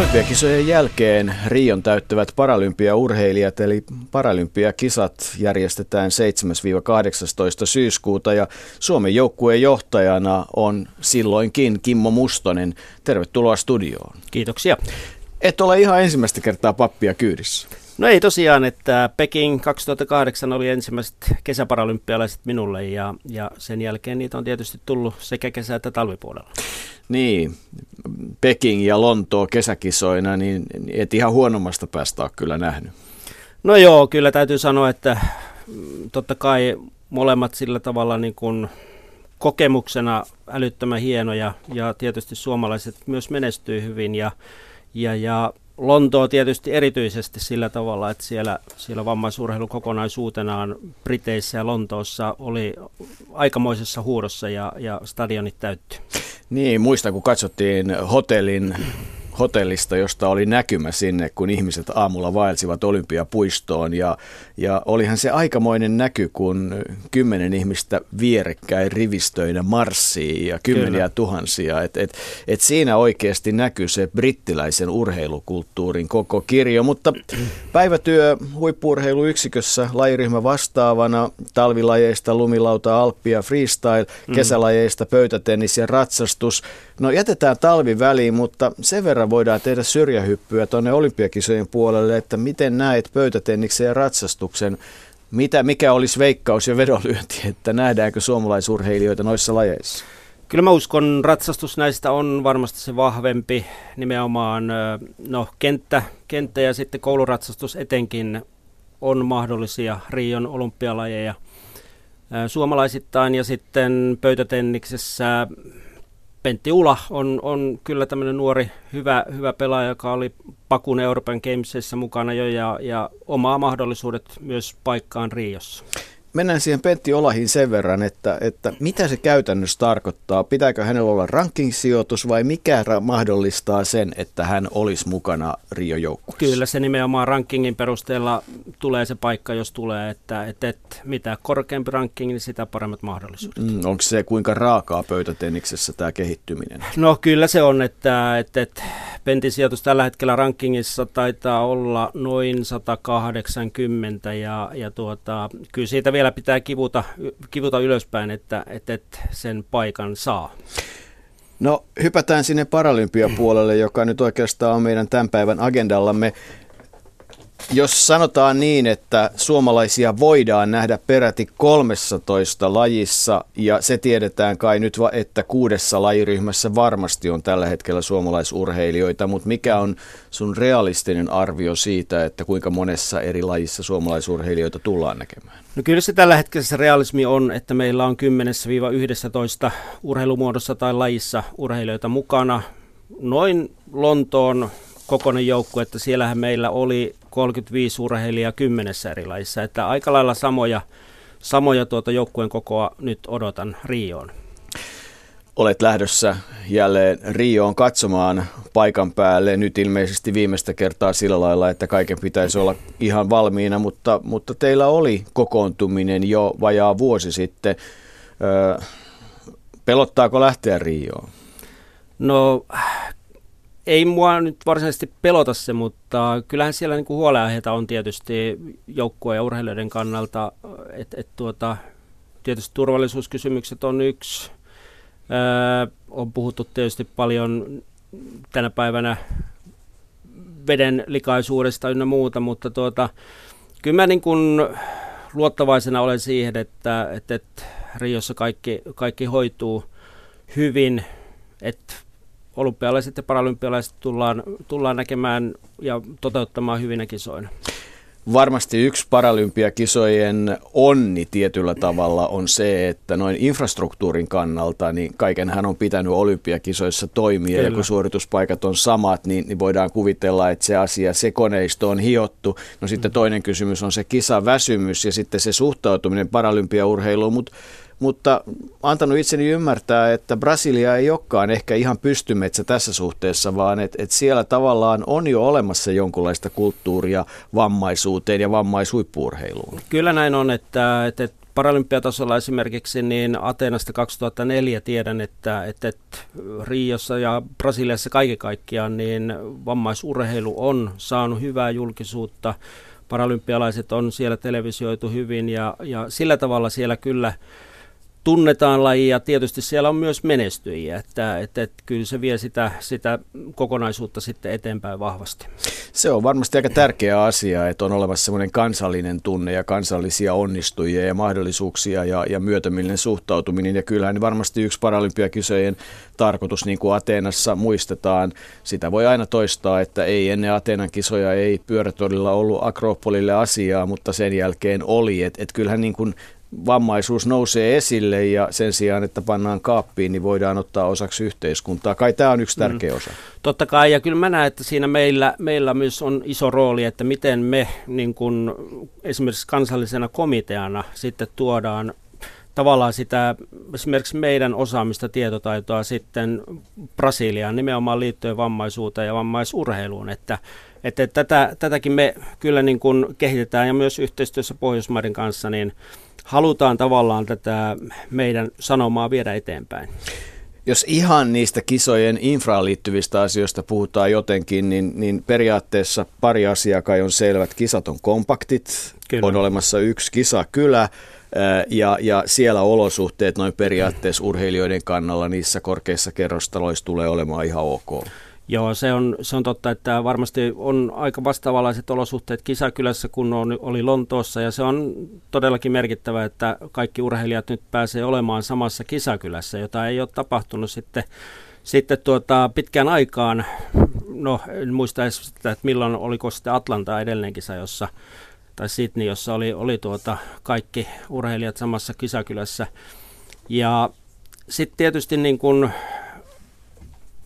Olympiakisojen jälkeen Rion täyttävät paralympiaurheilijat eli paralympiakisat järjestetään 7-18 syyskuuta ja Suomen joukkueen johtajana on silloinkin Kimmo Mustonen. Tervetuloa studioon. Kiitoksia. Et ole ihan ensimmäistä kertaa pappia kyydissä. No ei tosiaan, että Peking 2008 oli ensimmäiset kesäparalympialaiset minulle ja, ja sen jälkeen niitä on tietysti tullut sekä kesä- että talvipuolella. Niin, Peking ja Lontoo kesäkisoina, niin et ihan huonommasta päästä ole kyllä nähnyt. No joo, kyllä täytyy sanoa, että mm, totta kai molemmat sillä tavalla niin kuin kokemuksena älyttömän hienoja ja tietysti suomalaiset myös menestyy hyvin ja, ja, ja Lontoa tietysti erityisesti sillä tavalla, että siellä, siellä vammaisurheilu kokonaisuutenaan Briteissä ja Lontoossa oli aikamoisessa huudossa ja, ja stadionit täytty. Niin, muistan kun katsottiin hotellin hotellista, josta oli näkymä sinne, kun ihmiset aamulla vaelsivat Olympiapuistoon. Ja, ja olihan se aikamoinen näky, kun kymmenen ihmistä vierekkäin rivistöinä marssii ja kymmeniä Kyllä. tuhansia. Et, et, et siinä oikeasti näkyy se brittiläisen urheilukulttuurin koko kirjo. Mutta päivätyö huippuurheiluyksikössä lajiryhmä vastaavana talvilajeista lumilauta, alppia, freestyle, mm. kesälajeista pöytätennis ja ratsastus. No jätetään talvi väliin, mutta sen verran voidaan tehdä syrjähyppyä tuonne olympiakisojen puolelle, että miten näet pöytätenniksen ja ratsastuksen, mitä, mikä olisi veikkaus ja vedonlyönti, että nähdäänkö suomalaisurheilijoita noissa lajeissa? Kyllä mä uskon, ratsastus näistä on varmasti se vahvempi, nimenomaan no, kenttä, kenttä ja sitten kouluratsastus etenkin on mahdollisia Rion olympialajeja suomalaisittain. Ja sitten pöytätenniksessä Pentti Ula on, on kyllä tämmöinen nuori hyvä, hyvä pelaaja, joka oli Pakun Euroopan Gamesissa mukana jo ja, ja omaa mahdollisuudet myös paikkaan Riossa mennään siihen Pentti Olahin sen verran, että, että mitä se käytännössä tarkoittaa? Pitääkö hänellä olla ranking-sijoitus vai mikä mahdollistaa sen, että hän olisi mukana rio joukkueessa Kyllä se nimenomaan rankingin perusteella tulee se paikka, jos tulee, että, että, että mitä korkeampi ranking, niin sitä paremmat mahdollisuudet. Mm, onko se kuinka raakaa pöytätenniksessä tämä kehittyminen? No kyllä se on, että, että, että Pentin sijoitus tällä hetkellä rankingissa taitaa olla noin 180 ja, ja tuota, kyllä siitä vielä pitää kivuta, kivuta ylöspäin, että, että, että sen paikan saa. No hypätään sinne paralympiapuolelle, joka nyt oikeastaan on meidän tämän päivän agendallamme. Jos sanotaan niin, että suomalaisia voidaan nähdä peräti 13 lajissa, ja se tiedetään kai nyt, että kuudessa lajiryhmässä varmasti on tällä hetkellä suomalaisurheilijoita, mutta mikä on sun realistinen arvio siitä, että kuinka monessa eri lajissa suomalaisurheilijoita tullaan näkemään? No kyllä se tällä hetkellä se realismi on, että meillä on 10-11 urheilumuodossa tai lajissa urheilijoita mukana. Noin Lontoon kokoinen joukko, että siellähän meillä oli 35 urheilijaa kymmenessä eri lajissa, että aika lailla samoja, samoja tuota joukkueen kokoa nyt odotan Rioon. Olet lähdössä jälleen Rioon katsomaan paikan päälle nyt ilmeisesti viimeistä kertaa sillä lailla, että kaiken pitäisi olla ihan valmiina, mutta, mutta teillä oli kokoontuminen jo vajaa vuosi sitten. Öö, pelottaako lähteä Rioon? No ei mua nyt varsinaisesti pelota se, mutta kyllähän siellä niin huoleaiheita on tietysti joukkueen ja urheilijoiden kannalta. että et tuota, tietysti turvallisuuskysymykset on yksi. Öö, on puhuttu tietysti paljon tänä päivänä veden likaisuudesta ynnä muuta, mutta tuota, kyllä mä niin kuin luottavaisena olen siihen, että, että, että Riossa kaikki, kaikki hoituu hyvin, että olympialaiset ja paralympialaiset tullaan, tullaan näkemään ja toteuttamaan hyvinä kisoina. Varmasti yksi paralympiakisojen onni tietyllä tavalla on se, että noin infrastruktuurin kannalta niin kaikenhan on pitänyt olympiakisoissa toimia Kyllä. ja kun suorituspaikat on samat, niin, niin voidaan kuvitella, että se asia, se koneisto on hiottu. No sitten mm. toinen kysymys on se kisaväsymys ja sitten se suhtautuminen paralympiaurheiluun, mutta mutta antanut itseni ymmärtää, että Brasilia ei olekaan ehkä ihan pystymetsä tässä suhteessa, vaan että et siellä tavallaan on jo olemassa jonkunlaista kulttuuria vammaisuuteen ja vammaishuippuurheiluun. Kyllä näin on, että, että paralympiatasolla esimerkiksi, niin Ateenasta 2004 tiedän, että, että, että Riossa ja Brasiliassa kaiken kaikkiaan, niin vammaisurheilu on saanut hyvää julkisuutta. Paralympialaiset on siellä televisioitu hyvin ja, ja sillä tavalla siellä kyllä – tunnetaan laji ja tietysti siellä on myös menestyjiä, että, että, että kyllä se vie sitä, sitä kokonaisuutta sitten eteenpäin vahvasti. Se on varmasti aika tärkeä asia, että on olemassa semmoinen kansallinen tunne ja kansallisia onnistujia ja mahdollisuuksia ja, ja myötämillinen suhtautuminen. Ja kyllähän varmasti yksi paralympiakisojen tarkoitus, niin kuin Ateenassa muistetaan, sitä voi aina toistaa, että ei ennen Ateenan kisoja ei pyörätorilla ollut Akropolille asiaa, mutta sen jälkeen oli. Että et kyllähän niin kuin vammaisuus nousee esille ja sen sijaan, että pannaan kaappiin, niin voidaan ottaa osaksi yhteiskuntaa. Kai tämä on yksi mm. tärkeä osa. Totta kai, ja kyllä mä näen, että siinä meillä, meillä myös on iso rooli, että miten me niin kun, esimerkiksi kansallisena komiteana sitten tuodaan tavallaan sitä esimerkiksi meidän osaamista, tietotaitoa sitten Brasiliaan nimenomaan liittyen vammaisuuteen ja vammaisurheiluun, että, että tätä, tätäkin me kyllä niin kuin kehitetään ja myös yhteistyössä Pohjoismaiden kanssa, niin halutaan tavallaan tätä meidän sanomaa viedä eteenpäin. Jos ihan niistä kisojen infraan liittyvistä asioista puhutaan jotenkin, niin, niin periaatteessa pari asiaa kai on selvät. Kisat on kompaktit, Kyllä. on olemassa yksi kisakylä, ja, ja siellä olosuhteet noin periaatteessa urheilijoiden kannalla niissä korkeissa kerrostaloissa tulee olemaan ihan ok. Joo, se on, se on totta, että varmasti on aika vastaavanlaiset olosuhteet kisakylässä, kun on, oli Lontoossa, ja se on todellakin merkittävä, että kaikki urheilijat nyt pääsee olemaan samassa kisakylässä, jota ei ole tapahtunut sitten, sitten tuota, pitkään aikaan. No, en muista edes sitä, että milloin oliko sitten Atlanta edellinen kisa, jossa, tai Sydney, jossa oli, oli tuota, kaikki urheilijat samassa kisakylässä. Ja sitten tietysti niin kun,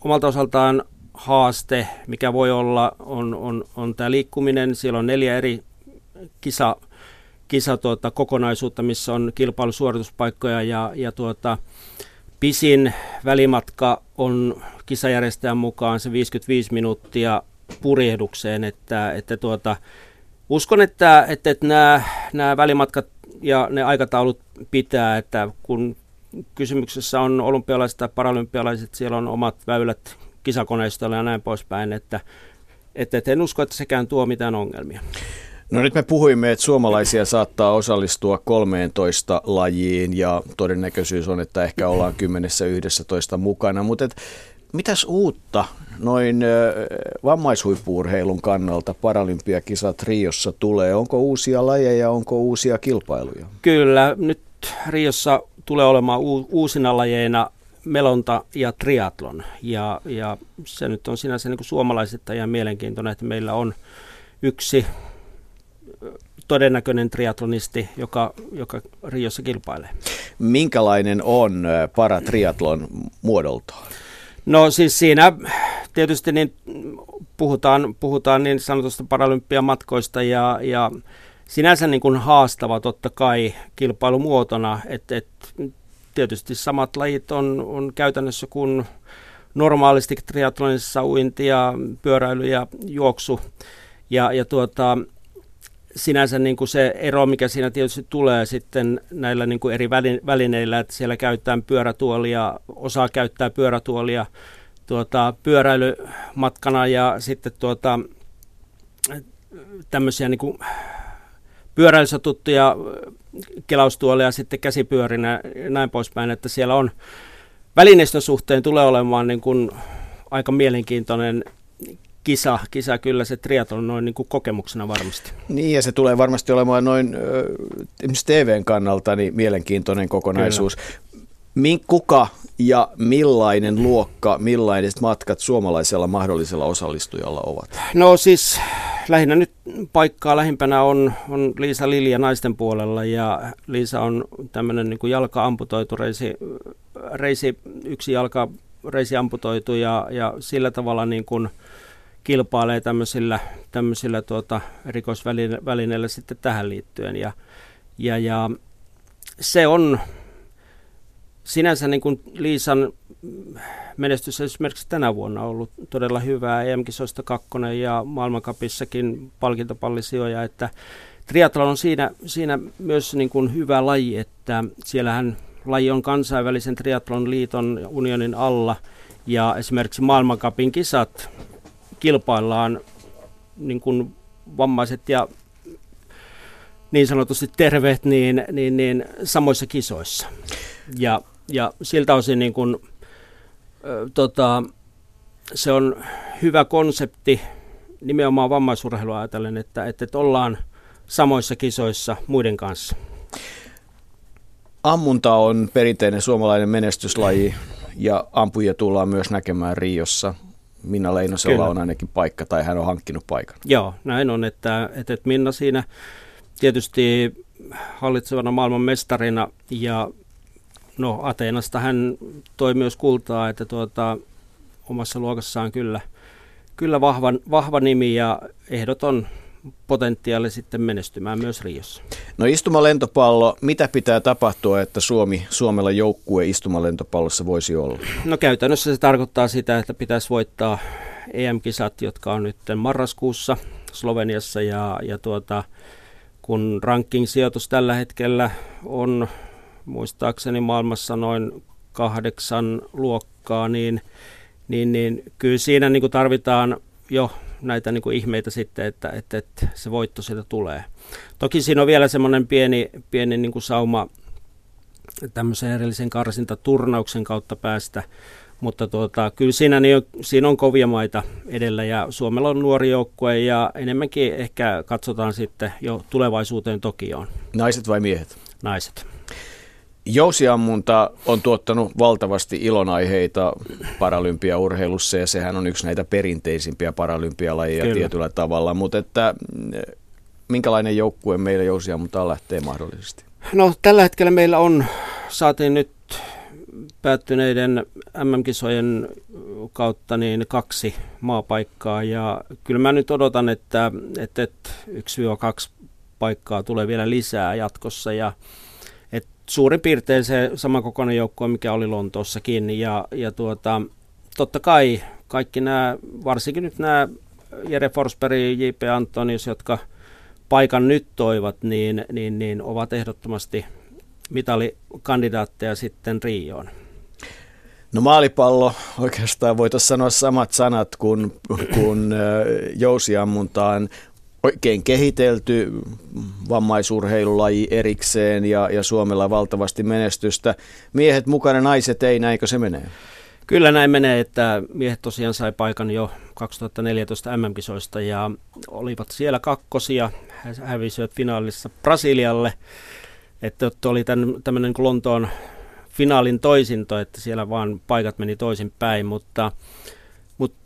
omalta osaltaan haaste, mikä voi olla, on, on, on tämä liikkuminen. Siellä on neljä eri kisa, kisa tuota, kokonaisuutta, missä on kilpailusuorituspaikkoja ja, ja tuota, pisin välimatka on kisajärjestäjän mukaan se 55 minuuttia purjehdukseen, että, että tuota, uskon, että, että, että nämä, nämä välimatkat ja ne aikataulut pitää, että kun kysymyksessä on olympialaiset tai paralympialaiset, siellä on omat väylät kisakoneistolla ja näin poispäin, että, että, että en usko, että sekään tuo mitään ongelmia. No nyt me puhuimme, että suomalaisia saattaa osallistua 13 lajiin ja todennäköisyys on, että ehkä ollaan 10-11 mukana, mutta mitäs uutta noin vammaishuippuurheilun kannalta paralympiakisat Riossa tulee? Onko uusia lajeja, onko uusia kilpailuja? Kyllä, nyt Riossa tulee olemaan uusina lajeina melonta ja triatlon. Ja, ja se nyt on sinänsä niin suomalaisista ja mielenkiintoinen, että meillä on yksi todennäköinen triatlonisti, joka, joka Riossa kilpailee. Minkälainen on paratriatlon muodoltaan? No siis siinä tietysti niin puhutaan, puhutaan niin sanotusta paralympiamatkoista ja, ja sinänsä niin kuin haastava totta kai kilpailumuotona, että et tietysti samat lajit on, on käytännössä kuin normaalisti triathlonissa uinti ja pyöräily ja juoksu. Ja, ja tuota, sinänsä niin kuin se ero, mikä siinä tietysti tulee sitten näillä niin kuin eri välineillä, että siellä käytetään pyörätuolia, osaa käyttää pyörätuolia tuota, pyöräilymatkana ja sitten tuota, tämmöisiä niin kuin pyöräilyssä tuttuja kelaustuoleja sitten käsipyörinä ja näin poispäin, että siellä on välineistön suhteen tulee olemaan niin kuin aika mielenkiintoinen kisa, kisa kyllä se triatlon noin niin kuin kokemuksena varmasti. Niin ja se tulee varmasti olemaan noin esimerkiksi TVn kannalta niin mielenkiintoinen kokonaisuus. Min, kuka ja millainen luokka, millaiset matkat suomalaisella mahdollisella osallistujalla ovat? No siis lähinnä nyt paikkaa lähimpänä on, on Liisa Lilja naisten puolella ja Liisa on tämmöinen niin jalka-amputoitu reisi, reisi, yksi jalka reisi amputoitu ja, ja sillä tavalla niin kuin kilpailee tämmöisillä, tämmöisillä tuota, rikosvälineillä sitten tähän liittyen ja, ja, ja se on sinänsä niin kuin Liisan menestys esimerkiksi tänä vuonna on ollut todella hyvää. EM-kisoista kakkonen ja maailmankapissakin palkintopallisijoja, että triathlon on siinä, siinä myös niin kuin hyvä laji, että siellähän laji on kansainvälisen triathlon liiton unionin alla ja esimerkiksi maailmankapin kisat kilpaillaan niin kuin vammaiset ja niin sanotusti terveet niin, niin, niin samoissa kisoissa. Ja, ja siltä osin niin kuin, ö, tota, se on hyvä konsepti nimenomaan vammaisurheilua ajatellen, että, että, että ollaan samoissa kisoissa muiden kanssa. Ammunta on perinteinen suomalainen menestyslaji ja ampujia tullaan myös näkemään Riossa. Minna Leinosella Kyllä. on ainakin paikka tai hän on hankkinut paikan. Joo, näin on, että, että Minna siinä tietysti hallitsevana maailman mestarina ja no Ateenasta hän toi myös kultaa, että tuota, omassa luokassaan kyllä, kyllä vahva, vahva nimi ja ehdoton potentiaali sitten menestymään myös Riossa. No istumalentopallo, mitä pitää tapahtua, että Suomi, Suomella joukkue istumalentopallossa voisi olla? No käytännössä se tarkoittaa sitä, että pitäisi voittaa EM-kisat, jotka on nyt marraskuussa Sloveniassa ja, ja tuota, kun ranking-sijoitus tällä hetkellä on muistaakseni maailmassa noin kahdeksan luokkaa, niin, niin, niin kyllä siinä niin kuin tarvitaan jo näitä niin kuin ihmeitä sitten, että, että, että se voitto sieltä tulee. Toki siinä on vielä semmoinen pieni, pieni niin kuin sauma tämmöisen erillisen karsintaturnauksen kautta päästä, mutta tuota, kyllä siinä, niin, siinä on kovia maita edellä ja Suomella on nuori joukkue ja enemmänkin ehkä katsotaan sitten jo tulevaisuuteen Tokioon. Naiset vai miehet? Naiset. Jousiammunta on tuottanut valtavasti ilonaiheita paralympiaurheilussa ja sehän on yksi näitä perinteisimpiä paralympialajeja Kyllä. tietyllä tavalla, mutta että minkälainen joukkue meillä jousiammuntaan lähtee mahdollisesti? No tällä hetkellä meillä on, saatiin nyt päättyneiden MM-kisojen kautta niin kaksi maapaikkaa ja kyllä mä nyt odotan, että, että, että 1-2 paikkaa tulee vielä lisää jatkossa ja suurin piirtein se sama kokoinen joukkue, mikä oli Lontoossakin ja, ja tuota, totta kai kaikki nämä, varsinkin nyt nämä Jere Forsberg, J.P. Antonius, jotka paikan nyt toivat, niin, niin, niin ovat ehdottomasti mitalikandidaatteja sitten Rioon. No maalipallo, oikeastaan voitaisiin sanoa samat sanat kuin, kuin jousiammuntaan oikein kehitelty vammaisurheilulaji erikseen ja, ja Suomella valtavasti menestystä. Miehet mukana, naiset ei, näinkö se menee? Kyllä näin menee, että miehet tosiaan sai paikan jo 2014 MM-kisoista ja olivat siellä kakkosia, hävisivät finaalissa Brasilialle. Että oli tämmöinen niin Lontoon finaalin toisinto, että siellä vaan paikat meni toisin päin, mutta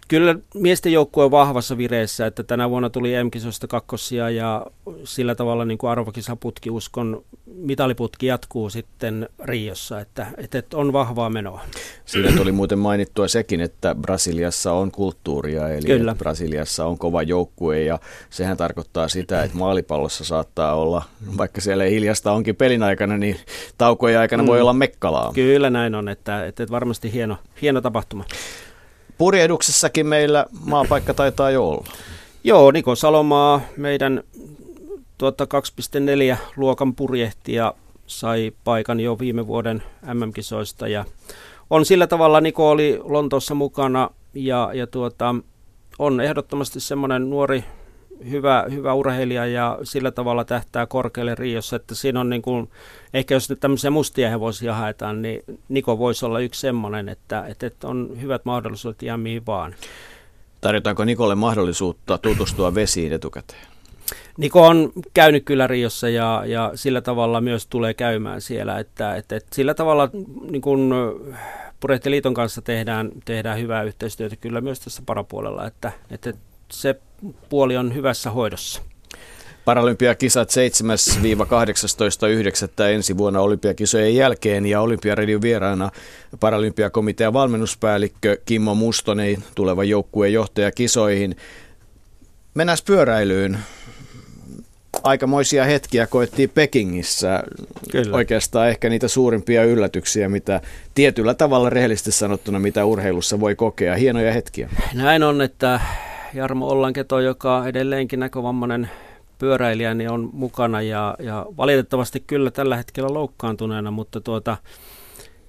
Kyllä miesten joukkue on vahvassa vireessä, että tänä vuonna tuli EM-kisoista kakkosia ja sillä tavalla niin kuin arvokisaputki uskon mitaliputki jatkuu sitten Riossa, että, että on vahvaa menoa. Siinä tuli muuten mainittua sekin, että Brasiliassa on kulttuuria, eli Kyllä. Brasiliassa on kova joukkue ja sehän tarkoittaa sitä, että maalipallossa saattaa olla, vaikka siellä hiljasta onkin pelin aikana, niin taukojen aikana mm. voi olla mekkalaa. Kyllä näin on, että, että varmasti hieno, hieno tapahtuma. Purjehduksessakin meillä maapaikka taitaa jo olla. Joo, Niko Salomaa, meidän tuota 2.4 luokan purjehtija sai paikan jo viime vuoden MM-kisoista ja on sillä tavalla, Niko oli Lontoossa mukana ja, ja tuota, on ehdottomasti semmoinen nuori hyvä, hyvä urheilija ja sillä tavalla tähtää korkealle Riossa, että siinä on niin kuin, ehkä jos nyt tämmöisiä mustia hevosia haetaan, niin Niko voisi olla yksi semmoinen, että, että on hyvät mahdollisuudet ihan mihin vaan. Tarjotaanko Nikolle mahdollisuutta tutustua vesiin etukäteen? Niko on käynyt kyllä Riossa ja, ja sillä tavalla myös tulee käymään siellä, että, että, että sillä tavalla niin kuin Purjehtiliiton kanssa tehdään, tehdään hyvää yhteistyötä kyllä myös tässä parapuolella, että, että se puoli on hyvässä hoidossa. Paralympiakisat 7-18.9. ensi vuonna olympiakisojen jälkeen ja Olympiaradion vieraana Paralympiakomitean valmennuspäällikkö Kimmo Mustonen, tuleva joukkueen johtaja kisoihin. Mennään pyöräilyyn. Aikamoisia hetkiä koettiin Pekingissä. Kyllä. oikeastaan ehkä niitä suurimpia yllätyksiä, mitä tietyllä tavalla rehellisesti sanottuna, mitä urheilussa voi kokea. Hienoja hetkiä. Näin on, että Jarmo Ollanketo, joka edelleenkin näkövammainen pyöräilijä, niin on mukana ja, ja valitettavasti kyllä tällä hetkellä loukkaantuneena, mutta tuota,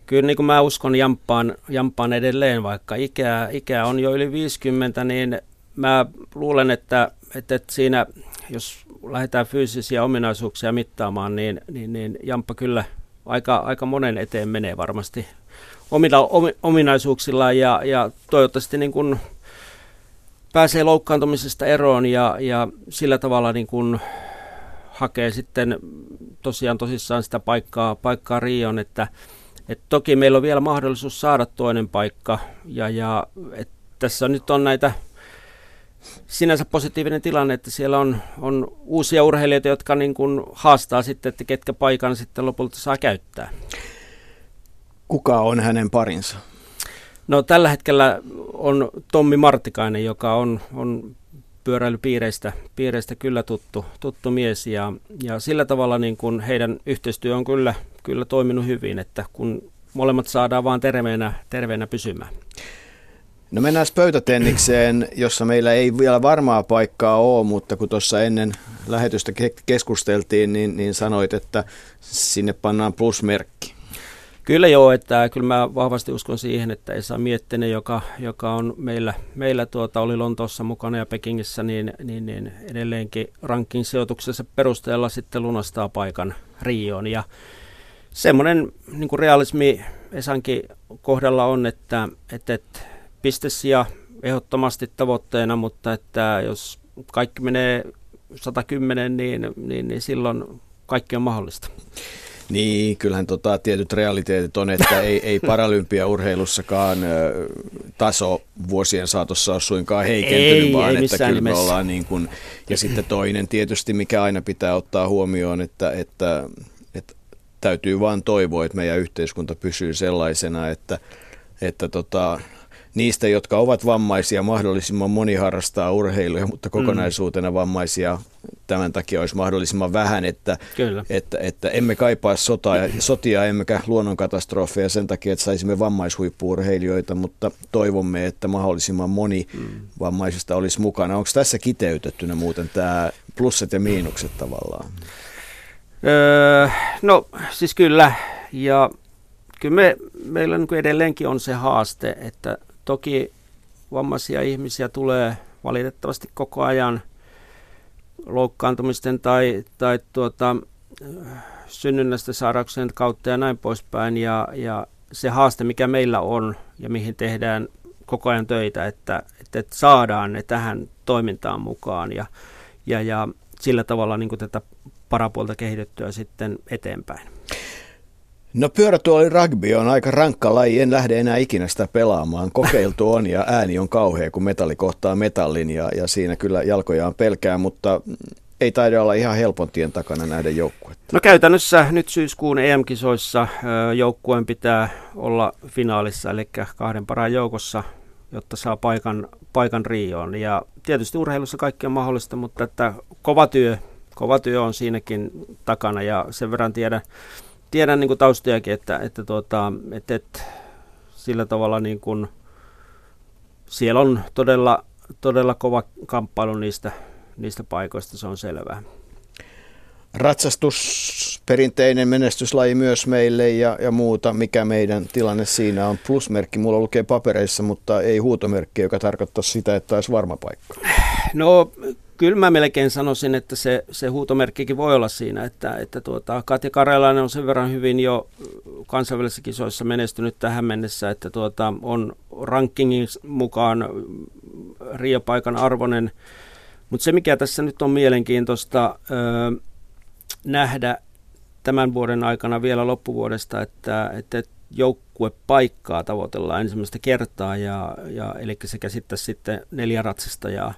kyllä niin kuin mä uskon Jamppaan, Jamppaan edelleen, vaikka ikää, ikää on jo yli 50, niin mä luulen, että, että, että siinä, jos lähdetään fyysisiä ominaisuuksia mittaamaan, niin, niin, niin Jamppa kyllä aika, aika monen eteen menee varmasti omilla ominaisuuksilla ja, ja toivottavasti niin kuin pääsee loukkaantumisesta eroon ja, ja sillä tavalla niin kuin hakee sitten tosiaan tosissaan sitä paikkaa, paikkaa Rion, että, että toki meillä on vielä mahdollisuus saada toinen paikka ja, ja että tässä nyt on näitä sinänsä positiivinen tilanne, että siellä on, on uusia urheilijoita, jotka niin kuin haastaa sitten, että ketkä paikan sitten lopulta saa käyttää. Kuka on hänen parinsa? No tällä hetkellä on Tommi Martikainen, joka on, on pyöräilypiireistä piireistä kyllä tuttu, tuttu mies ja, ja sillä tavalla niin kuin heidän yhteistyö on kyllä, kyllä toiminut hyvin, että kun molemmat saadaan vaan terveenä, terveenä pysymään. No mennään pöytätennikseen, jossa meillä ei vielä varmaa paikkaa ole, mutta kun tuossa ennen lähetystä keskusteltiin, niin, niin sanoit, että sinne pannaan plusmerkki. Kyllä joo, että kyllä mä vahvasti uskon siihen, että Esa Miettinen, joka, joka on meillä, meillä tuota, oli Lontoossa mukana ja Pekingissä, niin, niin, niin edelleenkin rankin sijoituksessa perusteella sitten lunastaa paikan Rioon. Ja semmoinen niin realismi Esankin kohdalla on, että, että, että pistesija ehdottomasti tavoitteena, mutta että jos kaikki menee 110, niin, niin, niin silloin kaikki on mahdollista. Niin, kyllähän tota, tietyt realiteetit on, että ei, ei paralympiaurheilussakaan ö, taso vuosien saatossa ole suinkaan heikentynyt, ei, vaan ei että kyllä me ollaan niin kuin, ja sitten toinen tietysti, mikä aina pitää ottaa huomioon, että, että, että täytyy vaan toivoa, että meidän yhteiskunta pysyy sellaisena, että, että tota, niistä, jotka ovat vammaisia, mahdollisimman moni harrastaa urheiluja, mutta mm. kokonaisuutena vammaisia tämän takia olisi mahdollisimman vähän, että, Kyllä. että, että emme kaipaa sotaa, sotia emmekä luonnonkatastrofeja sen takia, että saisimme vammaishuippuurheilijoita, mutta toivomme, että mahdollisimman moni mm. vammaisista olisi mukana. Onko tässä kiteytettynä muuten tämä plussat ja miinukset tavallaan? Öö, no siis kyllä, ja kyllä me, meillä niin edelleenkin on se haaste, että Toki vammaisia ihmisiä tulee valitettavasti koko ajan loukkaantumisten tai, tai tuota, synnynnästä sairauksien kautta ja näin poispäin. Ja, ja se haaste, mikä meillä on ja mihin tehdään koko ajan töitä, että, että saadaan ne tähän toimintaan mukaan ja, ja, ja sillä tavalla niin tätä parapuolta kehitettyä sitten eteenpäin. No pyörätuoli rugby on aika rankka laji, en lähde enää ikinä sitä pelaamaan. Kokeiltu on ja ääni on kauhea, kun metalli kohtaa metallin ja, ja siinä kyllä jalkojaan pelkää, mutta ei taida olla ihan helpon tien takana näiden joukkuetta. No käytännössä nyt syyskuun EM-kisoissa joukkueen pitää olla finaalissa, eli kahden parhaan joukossa, jotta saa paikan, paikan Rioon. Ja tietysti urheilussa kaikki on mahdollista, mutta että kova työ, kova työ on siinäkin takana ja sen verran tiedän, tiedän niin kuin taustojakin, että, että, tuota, että, että sillä tavalla niin kuin, siellä on todella, todella kova kamppailu niistä, niistä paikoista, se on selvää. Ratsastus, perinteinen menestyslaji myös meille ja, ja muuta. Mikä meidän tilanne siinä on? Plusmerkki mulla lukee papereissa, mutta ei huutomerkki, joka tarkoittaa sitä, että olisi varma paikka. No kyllä mä melkein sanoisin, että se, se huutomerkkikin voi olla siinä, että, että tuota, Katja Karelainen on sen verran hyvin jo kansainvälisissä kisoissa menestynyt tähän mennessä, että tuota, on rankingin mukaan riopaikan arvoinen. Mutta se, mikä tässä nyt on mielenkiintoista öö, nähdä tämän vuoden aikana vielä loppuvuodesta, että, että joukkuepaikkaa tavoitellaan ensimmäistä kertaa, ja, ja, eli se käsittäisi sitten neljä ratsastajaa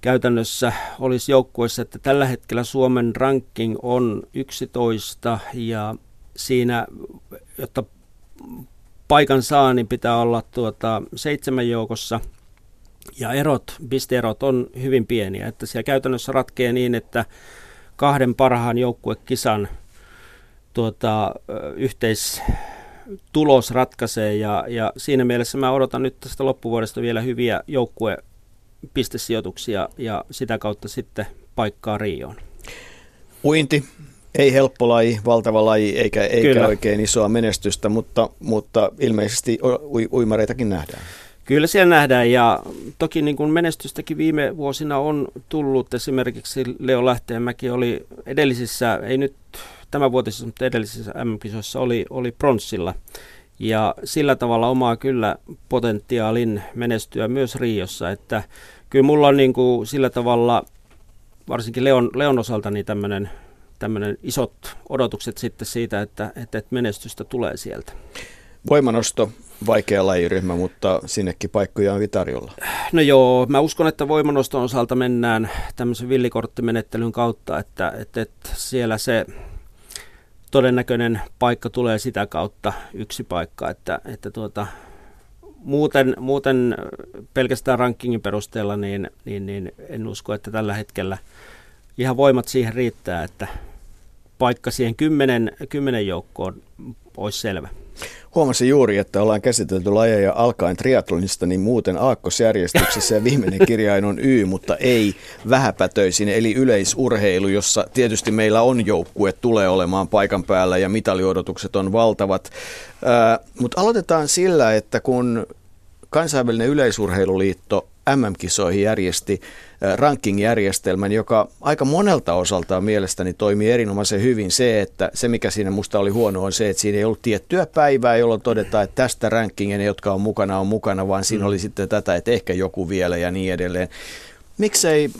käytännössä olisi joukkueessa, että tällä hetkellä Suomen ranking on 11 ja siinä, jotta paikan saa, niin pitää olla tuota seitsemän joukossa. Ja erot, pisteerot on hyvin pieniä, että siellä käytännössä ratkee niin, että kahden parhaan joukkuekisan tuota, yhteistulos ratkaisee ja, ja siinä mielessä mä odotan nyt tästä loppuvuodesta vielä hyviä joukkue pistesijoituksia ja sitä kautta sitten paikkaa Rioon. Uinti, ei helppo laji, valtava laji, eikä, eikä oikein isoa menestystä, mutta, mutta ilmeisesti uimareitakin nähdään. Kyllä siellä nähdään ja toki niin kuin menestystäkin viime vuosina on tullut. Esimerkiksi Leo Lähteenmäki oli edellisissä, ei nyt vuotisessa, mutta edellisissä MM-kisoissa oli, oli pronssilla. Ja sillä tavalla omaa kyllä potentiaalin menestyä myös Riossa, että kyllä mulla on niin kuin sillä tavalla, varsinkin Leon, Leon osalta, niin tämmöinen tämmöinen isot odotukset sitten siitä, että, että menestystä tulee sieltä. Voimanosto, vaikea lajiryhmä, mutta sinnekin paikkoja on tarjolla. No joo, mä uskon, että voimanoston osalta mennään tämmöisen villikorttimenettelyn kautta, että, että, että siellä se todennäköinen paikka tulee sitä kautta, yksi paikka, että, että tuota, muuten, muuten pelkästään rankingin perusteella niin, niin, niin en usko, että tällä hetkellä ihan voimat siihen riittää, että paikka siihen kymmenen, kymmenen joukkoon olisi selvä. Huomasin juuri, että ollaan käsitelty lajeja alkaen triatlonista, niin muuten aakkosjärjestyksessä ja viimeinen kirjain on Y, mutta ei vähäpätöisin, eli yleisurheilu, jossa tietysti meillä on joukkue, tulee olemaan paikan päällä ja mitaliodotukset on valtavat. Ää, mutta aloitetaan sillä, että kun kansainvälinen yleisurheiluliitto MM-kisoihin järjesti ranking-järjestelmän, joka aika monelta osaltaan mielestäni toimii erinomaisen hyvin. Se, että se mikä siinä musta oli huono on se, että siinä ei ollut tiettyä päivää, jolloin todetaan, että tästä rankingen, jotka on mukana, on mukana, vaan siinä mm. oli sitten tätä, että ehkä joku vielä ja niin edelleen. Miksei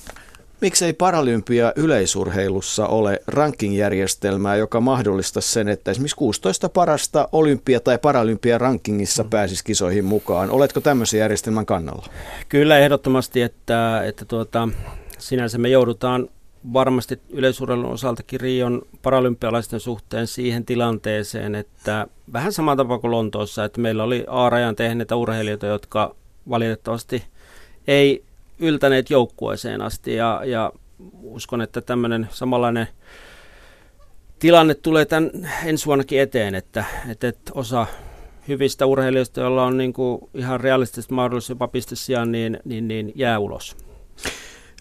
Miksei paralympia yleisurheilussa ole rankingjärjestelmää, joka mahdollistaa sen, että esimerkiksi 16 parasta olympia- tai paralympia rankingissa mm. pääsisi kisoihin mukaan? Oletko tämmöisen järjestelmän kannalla? Kyllä ehdottomasti, että, että tuota, sinänsä me joudutaan varmasti yleisurheilun osalta Rion paralympialaisten suhteen siihen tilanteeseen, että vähän sama tapa kuin Lontoossa, että meillä oli A-rajan tehneitä urheilijoita, jotka valitettavasti ei yltäneet joukkueeseen asti ja, ja uskon, että tämmöinen samanlainen tilanne tulee tämän ensi vuonnakin eteen, että, että, että osa hyvistä urheilijoista, joilla on niin kuin ihan realistisesti mahdollisuus jopa pistesijaan, niin, niin, niin jää ulos.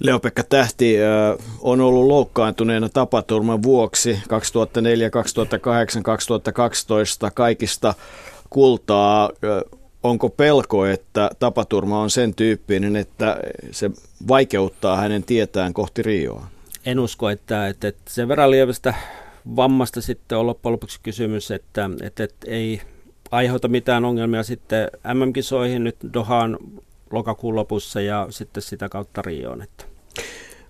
Leopekka Tähti äh, on ollut loukkaantuneena tapaturman vuoksi 2004, 2008, 2012 kaikista kultaa. Onko pelko, että tapaturma on sen tyyppinen, että se vaikeuttaa hänen tietään kohti Rioa? En usko, että, että, että sen verran lievästä vammasta sitten on loppujen lopuksi kysymys, että, että, että ei aiheuta mitään ongelmia sitten MM-kisoihin nyt Dohaan lokakuun lopussa ja sitten sitä kautta Rioon. Että.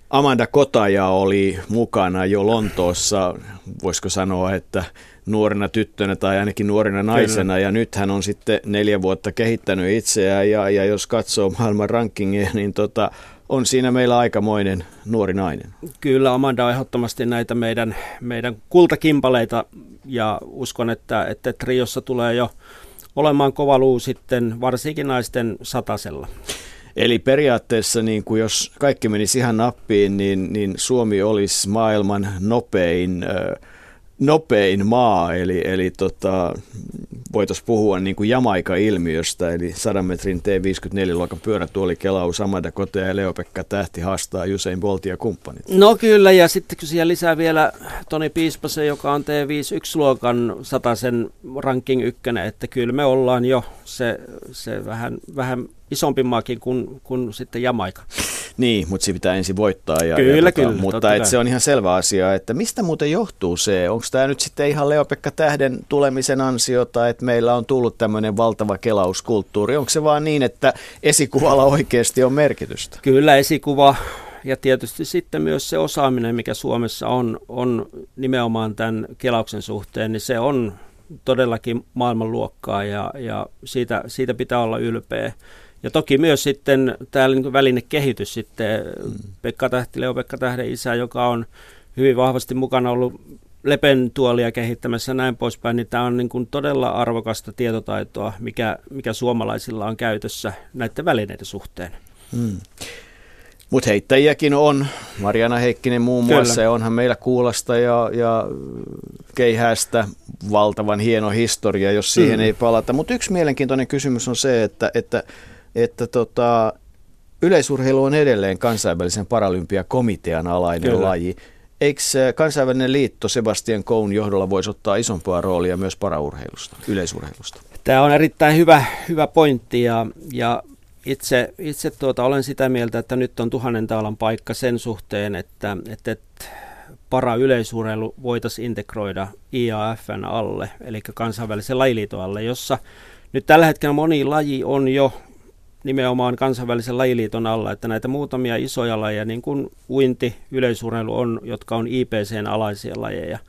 Amanda Kotaja oli mukana jo Lontoossa, voisiko sanoa, että nuorena tyttönä tai ainakin nuorena naisena Kyllä. ja nyt hän on sitten neljä vuotta kehittänyt itseään ja, ja jos katsoo maailman rankingia, niin tota, on siinä meillä aikamoinen nuori nainen. Kyllä, Amanda on ehdottomasti näitä meidän, meidän kultakimpaleita ja uskon, että, että Triossa tulee jo olemaan kova luu sitten varsinkin naisten satasella. Eli periaatteessa niin kuin jos kaikki menisi ihan nappiin, niin, niin Suomi olisi maailman nopein nopein maa, eli, eli tota, voitaisiin puhua niin kuin Jamaika-ilmiöstä, eli 100 metrin T54-luokan pyörätuolikelaus, Amada Kote ja Leopekka Tähti haastaa Jusein Bolti ja kumppanit. No kyllä, ja sitten kun siellä lisää vielä Toni Piispasen, joka on T51-luokan sen ranking ykkönen, että kyllä me ollaan jo se, se vähän, vähän isompi maakin kuin, kuin sitten Jamaika. Niin, mutta se pitää ensin voittaa. Ja, kyllä, ja tota, kyllä. Mutta et se on ihan selvä asia, että mistä muuten johtuu se? Onko tämä nyt sitten ihan Leopekka Tähden tulemisen ansiota, että meillä on tullut tämmöinen valtava kelauskulttuuri? Onko se vaan niin, että esikuvalla oikeasti on merkitystä? Kyllä esikuva ja tietysti sitten myös se osaaminen, mikä Suomessa on, on nimenomaan tämän kelauksen suhteen, niin se on todellakin maailmanluokkaa ja, ja siitä, siitä pitää olla ylpeä. Ja toki myös sitten täällä niin välinekehitys sitten, mm. Pekka Tähti, Leo Pekka Tähden isä, joka on hyvin vahvasti mukana ollut Lepen tuolia kehittämässä ja näin poispäin, niin tämä on niin kuin todella arvokasta tietotaitoa, mikä, mikä suomalaisilla on käytössä näiden välineiden suhteen. Hmm. Mutta heittäjiäkin on. Mariana Heikkinen muun muassa, Kyllä. ja onhan meillä Kuulasta ja, ja Keihäästä valtavan hieno historia, jos siihen mm. ei palata. Mutta yksi mielenkiintoinen kysymys on se, että, että, että tota, yleisurheilu on edelleen kansainvälisen paralympiakomitean alainen Kyllä. laji. Eikö kansainvälinen liitto Sebastian Koun johdolla voisi ottaa isompaa roolia myös paraurheilusta, yleisurheilusta? Tämä on erittäin hyvä, hyvä pointti ja, ja itse, itse tuota, olen sitä mieltä, että nyt on tuhannen taalan paikka sen suhteen, että, että, että para-yleisurheilu voitaisiin integroida IAFn alle, eli kansainvälisen lajiliiton alle, jossa nyt tällä hetkellä moni laji on jo nimenomaan kansainvälisen lajiliiton alla, että näitä muutamia isoja lajeja, niin kuin uinti, yleisurheilu on, jotka on IPCn alaisia lajeja.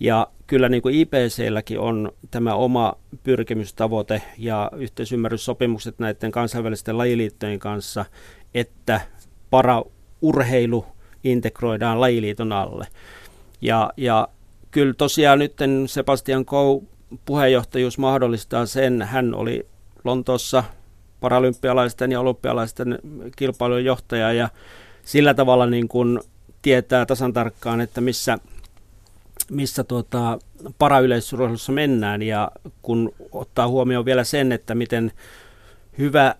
Ja kyllä niin kuin IPClläkin on tämä oma pyrkimystavoite ja yhteisymmärryssopimukset näiden kansainvälisten lajiliittojen kanssa, että para-urheilu integroidaan lajiliiton alle. Ja, ja kyllä tosiaan nyt Sebastian Kou puheenjohtajuus mahdollistaa sen. Hän oli Lontoossa paralympialaisten ja olympialaisten kilpailujen johtaja ja sillä tavalla niin kuin tietää tasan tarkkaan, että missä, missä tuota, parayleisurheilussa mennään ja kun ottaa huomioon vielä sen, että miten hyvä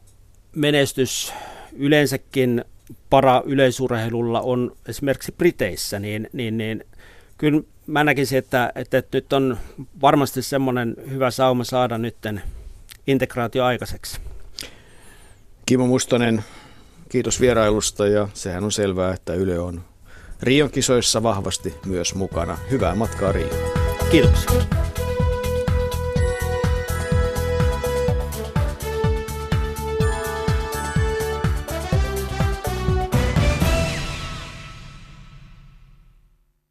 menestys yleensäkin para-yleisurheilulla on esimerkiksi Briteissä, niin, niin, niin kyllä mä näkisin, että, että, että nyt on varmasti semmoinen hyvä sauma saada nytten integraatio aikaiseksi. Kimo Mustonen, kiitos vierailusta ja sehän on selvää, että Yle on Rion kisoissa vahvasti myös mukana. Hyvää matkaa Rio. Kiitoksia.